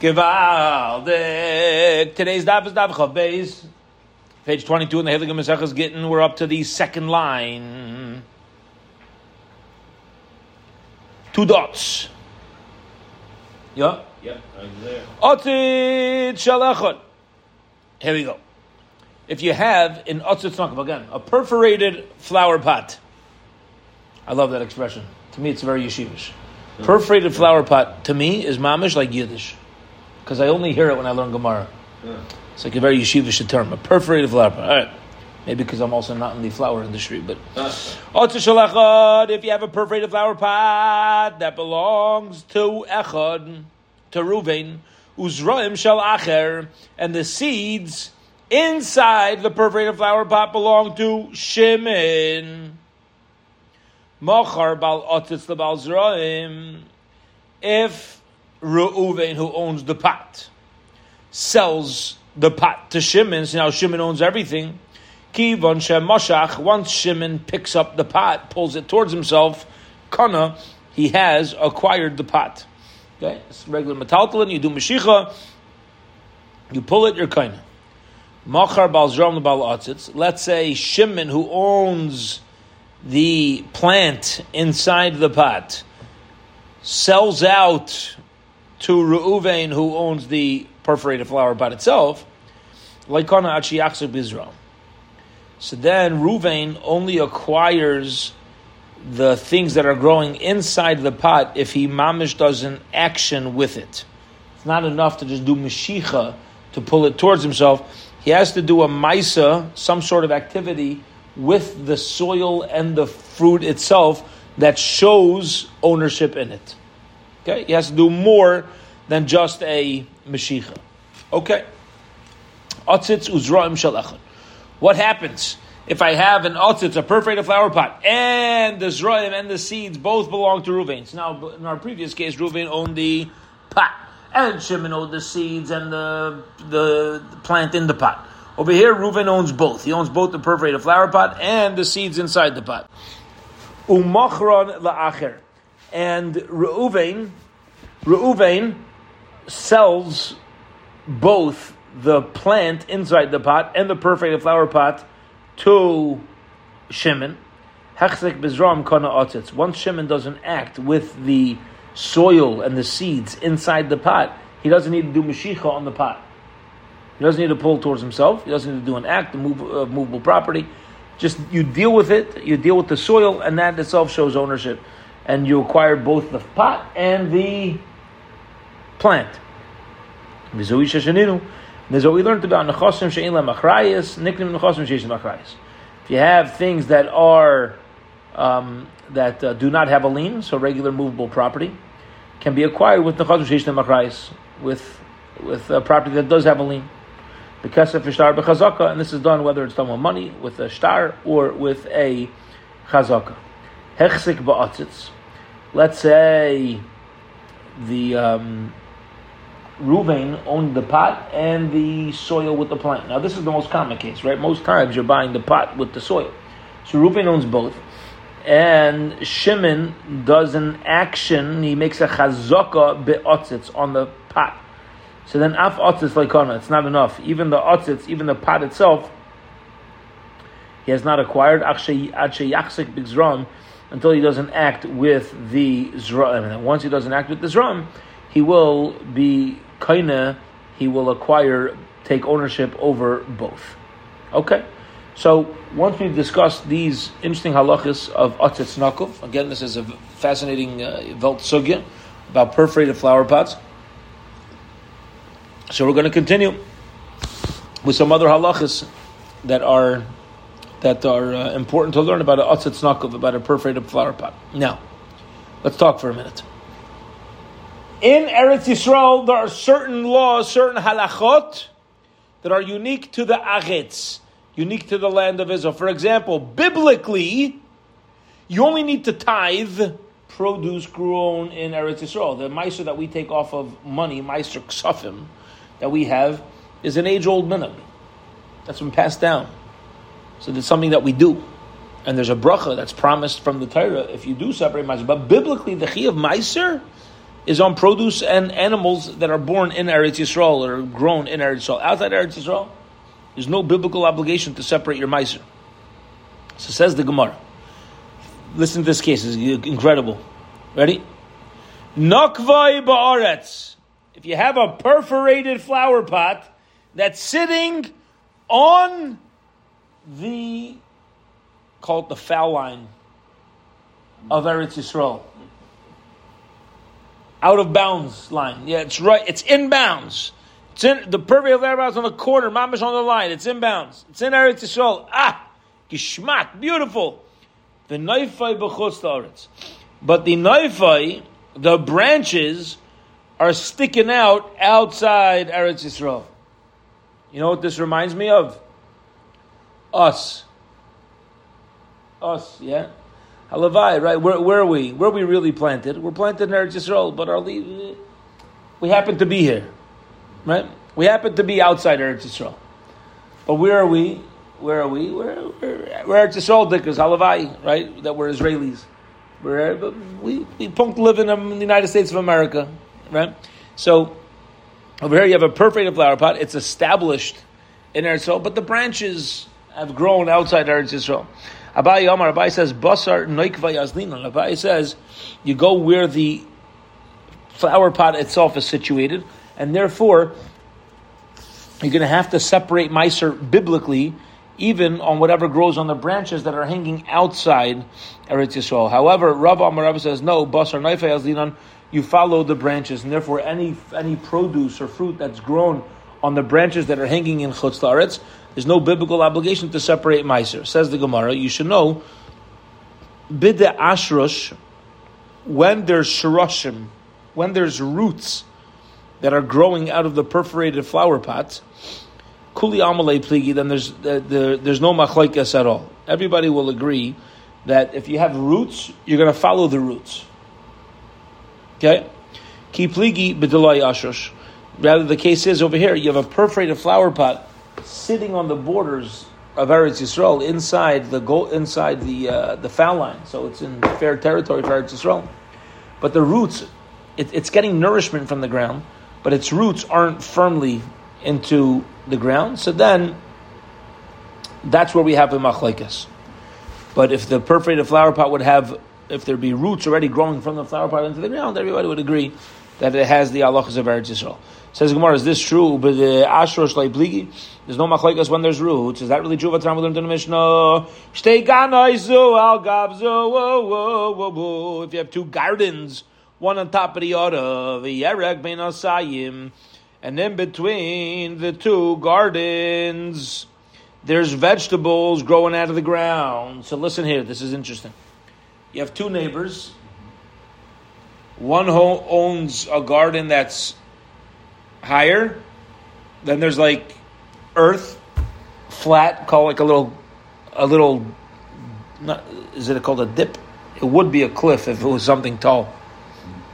Givaldik. Today's daf is daf Chav Beis. Page 22 in the Heilige Mesechus Gittin. We're up to the second line. Two dots. Yeah? Yep, I'm there. Otzit shalachot. Here we go. If you have in otzit snakav, again, a perforated flower pot. I love that expression. To me, it's very yeshivish. Mm. Perforated flower pot, to me, is mamish like Yiddish. Because I only hear it when I learn Gemara. Yeah. It's like a very yeshivish term, a perforated flower. All right. Maybe because I'm also not in the flower industry, but Ah. If you have a perforated flower pot that belongs to Echad, to Ruvain, Uzraim shall acher, and the seeds inside the perforated flower pot belong to Shimon. Machar bal otzitz lebal zraim. If Reuven, who owns the pot, sells the pot to Shimon, so now Shimon owns everything. Kivon shemashach. Once Shimon picks up the pot, pulls it towards himself, kana, he has acquired the pot. Okay, it's regular metaltalin. You do mashicha, you pull it, you're kind. Machar bal zram bal atzitz. Let's say Shimon, who owns the plant inside the pot, sells out to Reuven, who owns the perforated flower pot itself. So then Reuven only acquires the things that are growing inside the pot if he mamish does an action with it. It's not enough to just do mashicha to pull it towards himself. He has to do a maisa, some sort of activity with the soil and the fruit itself that shows ownership in it. Okay, he has to do more than just a mashicha. Okay, atzitz uzraim shalachon. What happens if I have an otzitz, a perforated flower pot, and the zraim and the seeds both belong to Ruvain? So now, in our previous case, Ruvain owned the pot, and Shimon owned the seeds and the, the plant in the pot. Over here, Reuven owns both. He owns both the perforated flower pot and the seeds inside the pot. Umachron la'acher. And Reuven, Reuven sells both the plant inside the pot and the perforated flower pot to Shimon. Hechzik bizram kana otzitz. Once Shimon doesn't act with the soil and the seeds inside the pot, he doesn't need to do mashicha on the pot. He doesn't need to pull towards himself. He doesn't need to do an act of move, uh, movable property. Just you deal with it. You deal with the soil, and that itself shows ownership. And you acquire both the pot and the plant. There's what we learned about nechosim she'in la machrayis, niknim nechosim she'in machrayis. If you have things that are um, that uh, do not have a lien, so regular movable property, can be acquired with nechosim she'in machrayis, with with a property that does have a lien. Because of shtar b'chazaka, and this is done whether it's done with money, with a shtar, or with a chazaka. Ba'atzitz. Let's say the um, Ruvain owned the pot and the soil with the plant. Now, this is the most common case, right? Most times you're buying the pot with the soil. So Ruvain owns both. And Shimon does an action, he makes a chazaka be'otzitz on the pot. So then af otzitz leikona, it's not enough. Even the otzitz, even the pot itself, he has not acquired akshe yachsik b'zram until he doesn't act with the zram. And once he doesn't act with the zram, he will be kaina, he will acquire, take ownership over both. Okay? So once we've discussed these interesting halachas of atzitz again, this is a fascinating uh, velt sugya about perforated flower pots. So we're going to continue with some other halachas that are that are uh, important to learn about a atzitz nakov, about a perforated flower pot. Now, let's talk for a minute. In Eretz Yisrael, there are certain laws, certain halachot that are unique to the Aretz, unique to the land of Israel. For example, biblically, you only need to tithe produce grown in Eretz Yisrael. The meiser that we take off of money, meiser ksafim, that we have, is an age-old minhag. That's been passed down. So it's something that we do. And there's a bracha that's promised from the Torah if you do separate meiser. But biblically, the chi of meiser is on produce and animals that are born in Eretz Yisrael or grown in Eretz Yisrael. Outside Eretz Yisrael, there's no biblical obligation to separate your miser. So says the Gemara. Listen to this case; it's incredible. Ready? Nakvai ba'aretz. If you have a perforated flower pot that's sitting on the called the foul line of Eretz Yisrael. Out of bounds line. Yeah, it's right. It's in bounds. It's in the purvey of Eretz on the corner, mamish on the line. It's in bounds. It's in Eretz Yisrael. Ah, gishmak, beautiful. The naifai b'chutz But the naifai, the branches, are sticking out outside Eretz Yisrael. You know what this reminds me of? Us. Us, yeah? Halavai, right? Where, where are we? Where are we really planted? We're planted in Eretz Yisrael, but our we happen to be here, right? We happen to be outside Eretz Yisrael. But where are we? Where are we? We're, we're, we're Eretz Yisrael dickers, Halavai, right? That we're Israelis. We're, we, we punk live in the United States of America, right? So, over here you have a perforated flower pot. It's established in Eretz Yisrael, but the branches have grown outside Eretz Yisrael. Abai Omar, Abai says, Basar Noikva Yazlinan. Abai says, you go where the flower pot itself is situated, and therefore, you're going to have to separate miser biblically, even on whatever grows on the branches that are hanging outside Eretz Yisrael. However, Rav Amar says, no, Basar Noikva you follow the branches, and therefore any any produce or fruit that's grown on the branches that are hanging in Chutz La'aretz, there's no biblical obligation to separate Meiser. Says the Gemara, you should know, Bide Ashrush, when there's shirashim, when there's roots that are growing out of the perforated flower pots, Kuli Amalei Pligi, then there's, uh, there, there's no machlaikas at all. Everybody will agree that if you have roots, you're going to follow the roots. Okay? Ki Pligi Bidulai Ashrush. Rather, the case is over here, you have a perforated flower pot sitting on the borders of Eretz Yisrael, inside the go, inside the uh, the foul line, so it's in fair territory for Eretz Yisrael. But the roots, it, it's getting nourishment from the ground, but its roots aren't firmly into the ground. So then, that's where we have the machlekes. But if the perforated flower pot would have, if there be roots already growing from the flower pot into the ground, everybody would agree that it has the halachas of Eretz Yisrael. Says Gemara, is this true? But the ashrosh like there's no machlekes when there's roots. Is that really true? What time we learned in the Mishnah? If you have two gardens, one on top of the other, the yerek ben asayim, and in between the two gardens, there's vegetables growing out of the ground. So listen here, this is interesting. You have two neighbors. One owns a garden that's higher. Then there's like earth, flat, call like a little, a little. Not, is it called a dip? It would be a cliff if it was something tall,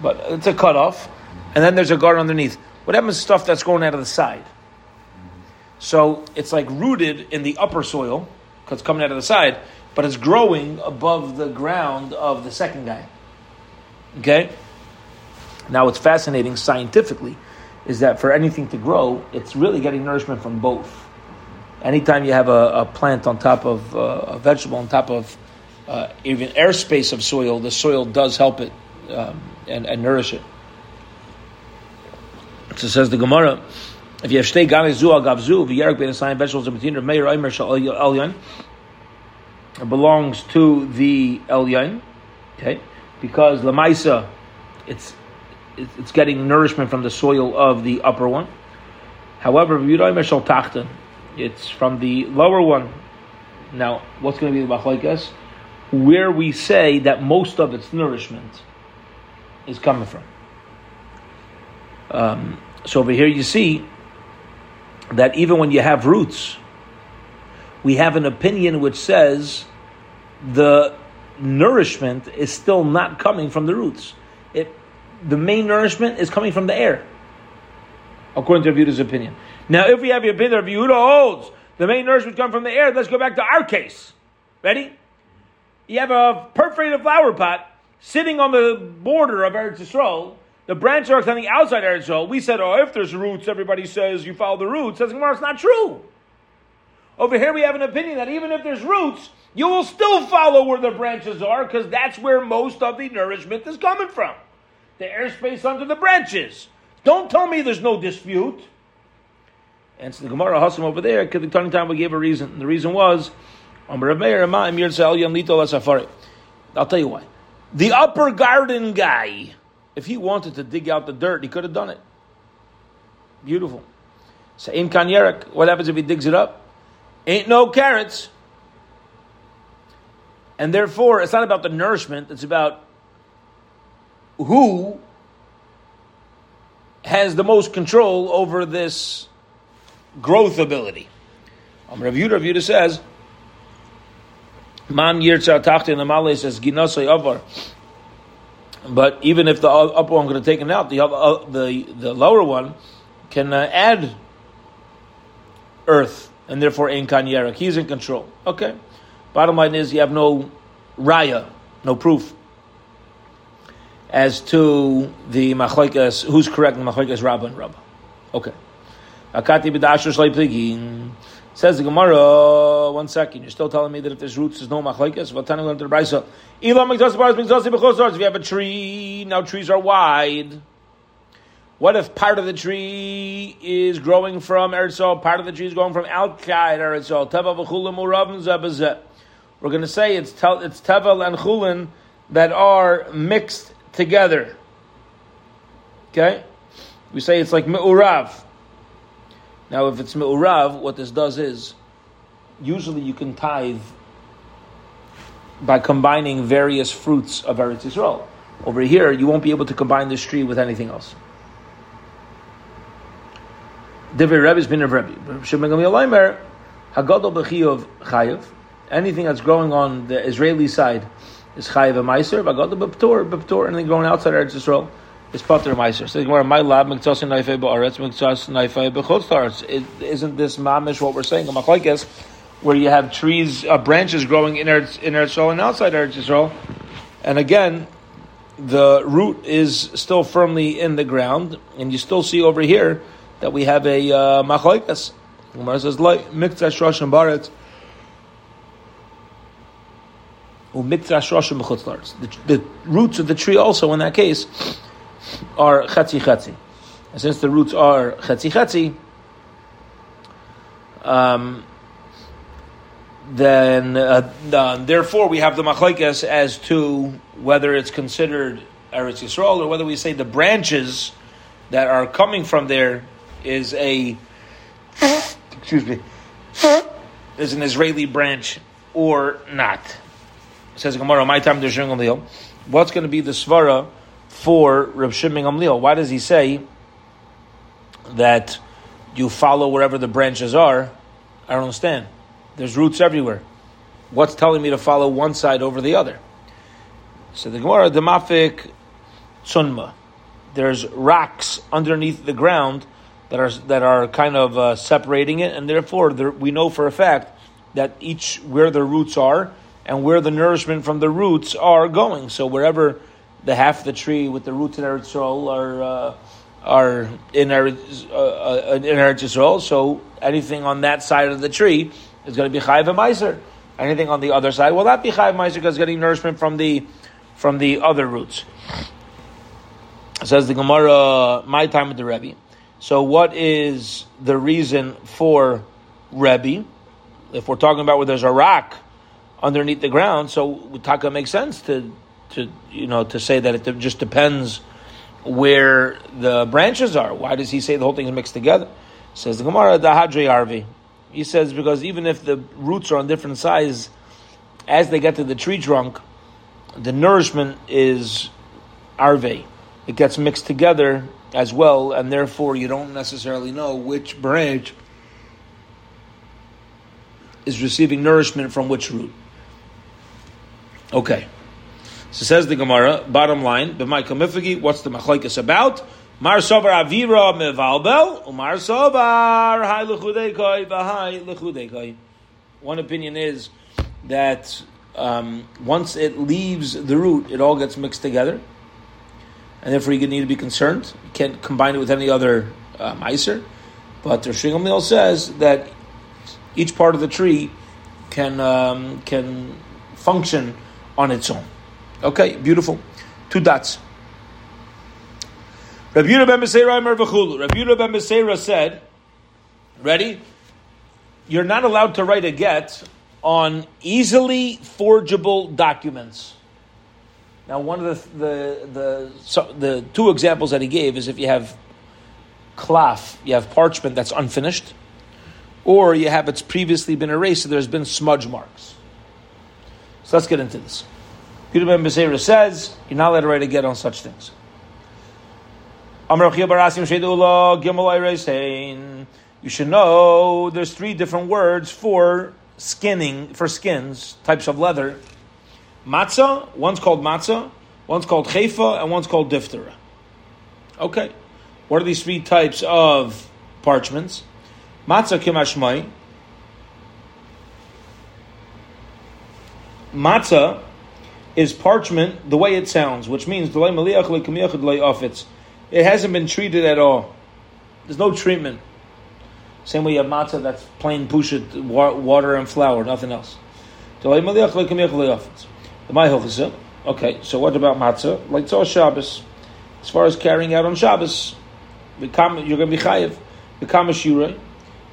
but it's a cutoff. And then there's a garden underneath. What happens stuff that's growing out of the side? So it's like rooted in the upper soil because it's coming out of the side, but it's growing above the ground of the second guy. Okay. Now it's fascinating scientifically is that for anything to grow, it's really getting nourishment from both. Anytime you have a, a plant on top of uh, a vegetable, on top of uh, even airspace of soil, the soil does help it um, and, and, nourish it. So says the Gemara, if you have shtei gamezu al gavzu v'yerek ben asayim vegetables and matin meir oimer shal elyon, it belongs to the elyon, okay, because lamaisa, it's it's getting nourishment from the soil of the upper one. However, it's from the lower one. Now, what's going to be the machlaikas? Where we say that most of its nourishment is coming from. Um, so over here you see that even when you have roots, we have an opinion which says the nourishment is still not coming from the roots. It the main nourishment is coming from the air, according to Yehuda's opinion. Now, if we have the opinion of Yehuda holds the main nourishment come from the air, let's go back to our case. Ready? You have a perforated flower pot sitting on the border of Eretz Yisrael, the branches are extending outside Eretz Yisrael. We said, oh, if there's roots, everybody says you follow the roots. Says Gemara, it's not true. Over here, we have an opinion that even if there's roots, you will still follow where the branches are because that's where most of the nourishment is coming from. The airspace under the branches. Don't tell me there's no dispute. And so the Gemara Hassam over there, because the turning time we gave a reason. And The reason was, I'll tell you why. The upper garden guy, if he wanted to dig out the dirt, he could have done it. Beautiful. So in Kanyerik, what happens if he digs it up? Ain't no carrots. And therefore, it's not about the nourishment, it's about who has the most control over this growth ability. Um, Rav Yudah, Rav Yudah says, Man yirtza tachti and the Malay says, Ginasai avar. But even if the upper one could have taken out, the, uh, the, the lower one can uh, add earth and therefore Ein Kan He's in control. Okay. Bottom line is you have no raya, no proof as to the machlekes, who's correct in machlekes Rabba and Rabba. Okay. Akati b'dasher shlei pligin. Says the Gemara, one second, you're still telling me that if there's roots, there's no machlekes? Vatani learned the Brisa. If you have a tree, now trees are wide. What if part of the tree is growing from Eretz part of the tree is growing from outside Eretz Teva We're going to say it's tel, it's Tevel and Chulin that are mixed together. Okay? We say it's like Me'urav. Now, if it's Me'urav, what this does is, usually you can tithe by combining various fruits of Eretz Yisrael. Over here, you won't be able to combine this tree with anything else. Divrei Rebbe is bin of Rebbe. Hagadol b'chiyov chayiv. Anything that's growing on the Israeli side is chayiv a meiser. Hagadol b'ptor, b'ptor. Anything growing outside Eretz Yisrael is pater meiser. So Gemara, my lab miktzas naifei ba'aretz, miktzas naifei b'chutz Isn't this mamish what we're saying? A where you have trees, uh, branches growing in Eretz, in Eretz Yisrael and outside Eretz Yisrael. And again, the root is still firmly in the ground, and you still see over here that we have a uh, machoikas. Gemara says like miktzah shroshim baretz. The, the roots of the tree also in that case are chatzi chatzi. And since the roots are chatzi chatzi, um, then uh, uh, therefore we have the machlekes as to whether it's considered Eretz Yisrael or whether we say the branches that are coming from there is a excuse me is an Israeli branch or not. Says Gemara, my time to there's Gamliel. What's going to be the svara for Reb Shimon Gamliel? Why does he say that you follow wherever the branches are? I don't understand. There's roots everywhere. What's telling me to follow one side over the other? So the Gemara, the mafik Tsunma. There's rocks underneath the ground that are that are kind of uh, separating it, and therefore there, we know for a fact that each where the roots are and where the nourishment from the roots are going. So wherever the half of the tree with the roots in Eretz Yisrael are uh, are in Eretz, uh, uh in Eretz Yisrael, so anything on that side of the tree is going to be Chayiv Meiser. Anything on the other side will not be Chayiv Meiser because it's getting nourishment from the from the other roots. says the Gemara, my time with the Rebbe. So, what is the reason for Rebbe? If we're talking about where there's a rock underneath the ground, so Taka makes sense to, to you know, to say that it just depends where the branches are. Why does he say the whole thing is mixed together? Says the Gemara, the Hadri Arvi. He says because even if the roots are on different sides, as they get to the tree trunk, the nourishment is Arve. It gets mixed together as well, and therefore you don't necessarily know which branch is receiving nourishment from which root. Okay. So says the Gemara, bottom line, what's the machlaikas about? Mar sovar avira mevalbel, umar sovar hai lechudekai v'hai lechudekai. One opinion is that um, once it leaves the root, it all gets mixed together. and therefore you need to be concerned. You can't combine it with any other uh, miser. But the Shingam says that each part of the tree can um, can function on its own. Okay, beautiful. Two dots. Rabbi Yehuda ben Beseira said, ready? You're not allowed to write a get on easily forgeable documents. Now, one of the the the, so the two examples that he gave is if you have cloth, you have parchment that's unfinished, or you have it's previously been erased, so there's been smudge marks. So let's get into this. Peter Ben Bezeira says you're not allowed to write a get on such things. You should know there's three different words for skinning, for skins, types of leather. Matzah, one's called matzah, one's called chefa, and one's called diphthera. Okay. What are these three types of parchments? Matzah kimashmai. Matzah is parchment the way it sounds, which means it hasn't been treated at all. There's no treatment. Same way you have matzah that's plain pushit, water and flour, nothing else. Okay, so what about matzah? Like it's Shabbos. As far as carrying out on Shabbos, you're going to be chayiv. Become a shura.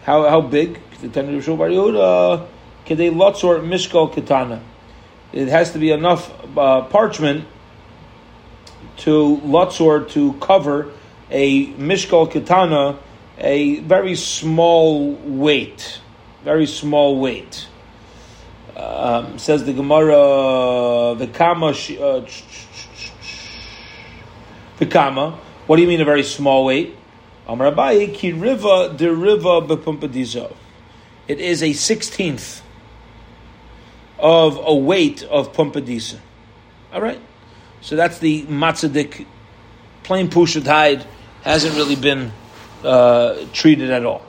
How how big? The Tanur Yehuda. Kedei lotzor mishkal ketana. It has to be enough uh, parchment to lotzor to cover a mishkal ketana, a very small weight, very small weight. Um, says the Gemara, the kama, uh, the kama. What do you mean a very small weight? Amar ki riva de riva bepumpadizo. It is a sixteenth of a weight of Pumbedisa. All right, so that's the matzadik plain pushat hide hasn't really been uh, treated at all.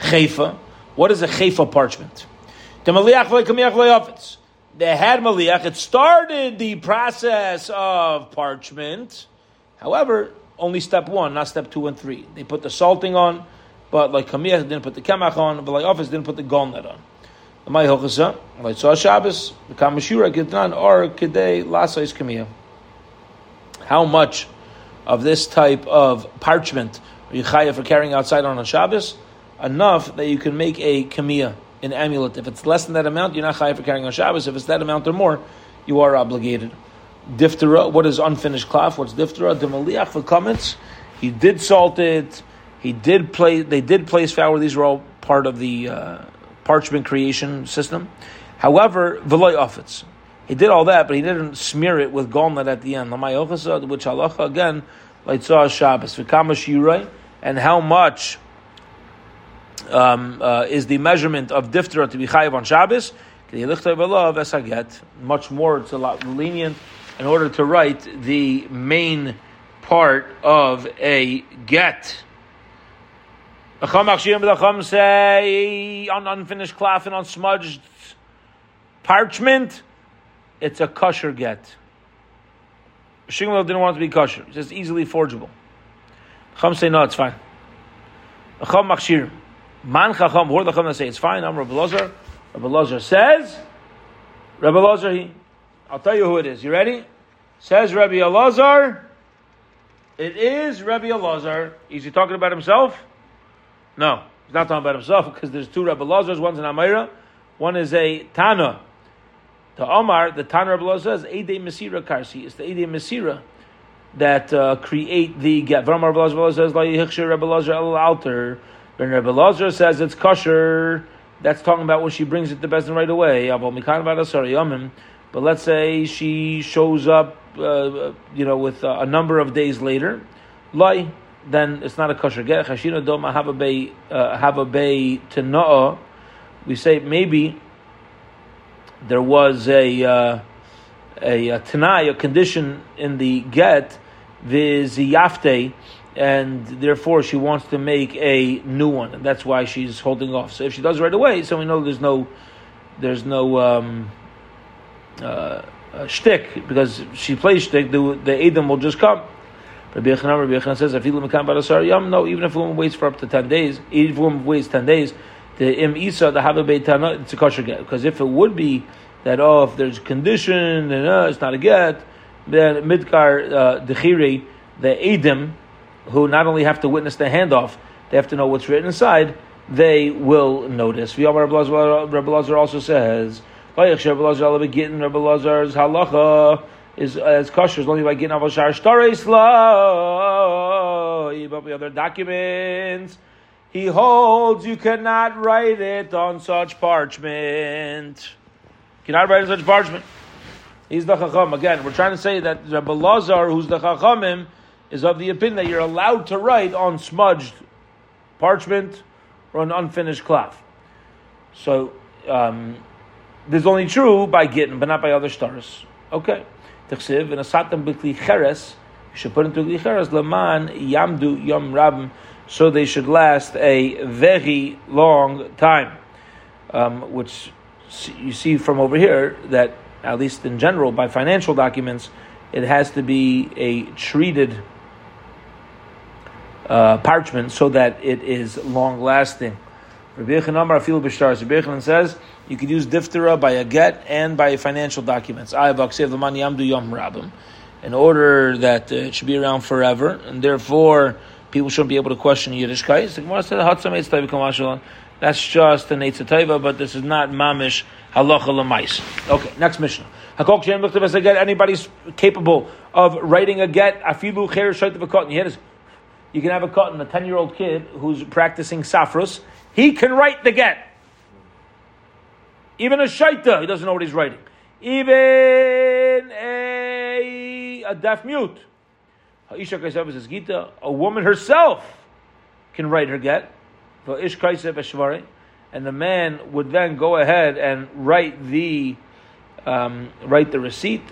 Chayfa. What is a chayfa parchment? The They had maliach. It started the process of parchment However, only step one, not step two and three. They put the salting on, but like Kamiyah didn't put the Kemach on, but like Office didn't put the gallnut on. May Hochasa, like Saw Shabbos, the Kamashura Gitran, or Kidei Lasais Kamiyah. How much of this type of parchment are you chayav for carrying outside on a Shabbos? Enough that you can make a Kamiyah, an amulet. If it's less than that amount, you're not chayav for carrying on Shabbos. If it's that amount or more, you are obligated diphthera. What is unfinished cloth? What's diphthera? The maliach for comments. He did salt it. He did play. They did place flour. These are all part of the uh, parchment creation system. However, v'loy ofitz. He did all that, but he didn't smear it with gallnut at the end. Which halacha again, like Shabbos v'kama shirai, and how much um, uh, is the measurement of diphthera to be chayiv on Shabbos? Much more. It's a lot lenient in order to write the main part of a get. The Chum say on unfinished cloth and on smudged parchment, it's a kosher get. Shmuel didn't want it to be kosher; it's just easily forgeable. Chum say no, it's fine. Chum machshir, man chacham. Who are the chum say it's fine? I'm Rabbi Lazar. Rabbi Lazar says, Rabbi Lazar he I'll tell you who it is. You ready? Says Rabbi Elazar. It is Rabbi Elazar. Is he talking about himself? No, he's not talking about himself because there's two Rabbi Elazars. One's an Amora, one is a Tana. The Omar, the Tana Rabbi Elazar says Ede Mesira Karsi. It's the Ede Mesira that uh, create the get. Rabbi Elazar says La Rabbi Elazar El Alter. When Rabbi Elazar says it's kosher, that's talking about when she brings it to Bezin right away. But let's say she shows up, uh, you know, with a number of days later, lie, then it's not a kosher get. Chashina doma bay, uh, have a bay We say maybe there was a uh, a, a tanai, a condition in the get, viziyafte, and therefore she wants to make a new one, and that's why she's holding off. So if she does right away, so we know there's no there's no um, uh, uh, shtick because she plays shtick, the the Edom will just come. Rabbi Yochanan, Rabbi Yochanan says, "Afilu mekan barasar yam." No, even if a woman waits for up to ten days, even if a woman waits ten days, the im isa the hava beitana it's a kosher get. Because if it would be that oh, if there's a condition and uh, it's not a get, then midkar uh, the Edom, who not only have to witness the handoff, they have to know what's written inside. They will notice. Rabbi Lazar also says, Rabbi Lazar's halacha is as kosher is only by getting avashar shtareis But the other documents, he holds you cannot write it on such parchment. Cannot write it on such parchment. He's the chacham. Again, we're trying to say that Rabbi Lazar, who's the chachamim, is of the opinion that you're allowed to write on smudged parchment or an unfinished cloth. So um, this is only true by Gittin, but not by other stars. Okay. And asatam b'kli cheres, you should put into kli cheres, leman yamdu yom rabim, so they should last a very long time. Um, which you see from over here that, at least in general, by financial documents, it has to be a treated uh, parchment so that it is long lasting. Rabbi Yochanan says you could use diphthera by a get and by financial documents. In order that uh, it should be around forever, and therefore people shouldn't be able to question Yiddishkeit. That's just an Eitzatayva, but this is not mamish halacha lemais. Okay, next mission. Anybody's capable of writing a get. Afilu cher shaytav You you can have a cotton, a 10 year old kid who's practicing safrus, he can write the get. Even a shaita, he doesn't know what he's writing. Even a, a deaf mute. Isha Kaisef is Gita. A woman herself can write her get. And the man would then go ahead and write the um, write the receipt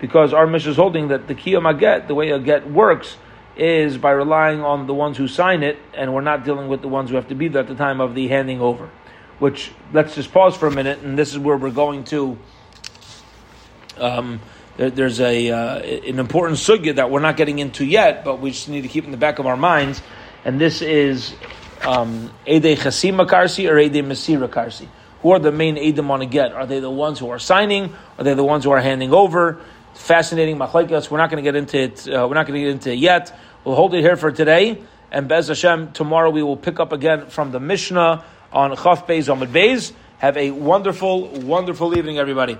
because our mission is holding that the kiyam get, the way a get works, is by relying on the ones who sign it, and we're not dealing with the ones who have to be there at the time of the handing over. Which let's just pause for a minute, and this is where we're going to. Um, there, there's a uh, an important sugya that we're not getting into yet, but we just need to keep in the back of our minds, and this is um, Ede Chasima Karsi or Ede Masira Karsi. Who are the main Edom on a get? Are they the ones who are signing? Are they the ones who are handing over? fascinating machlekes. We're not going to get into it. Uh, we're not going to get into it yet. We'll hold it here for today. And Bez Hashem, tomorrow we will pick up again from the Mishnah on Chaf Beis Amud Beis. Have a wonderful, wonderful evening, everybody.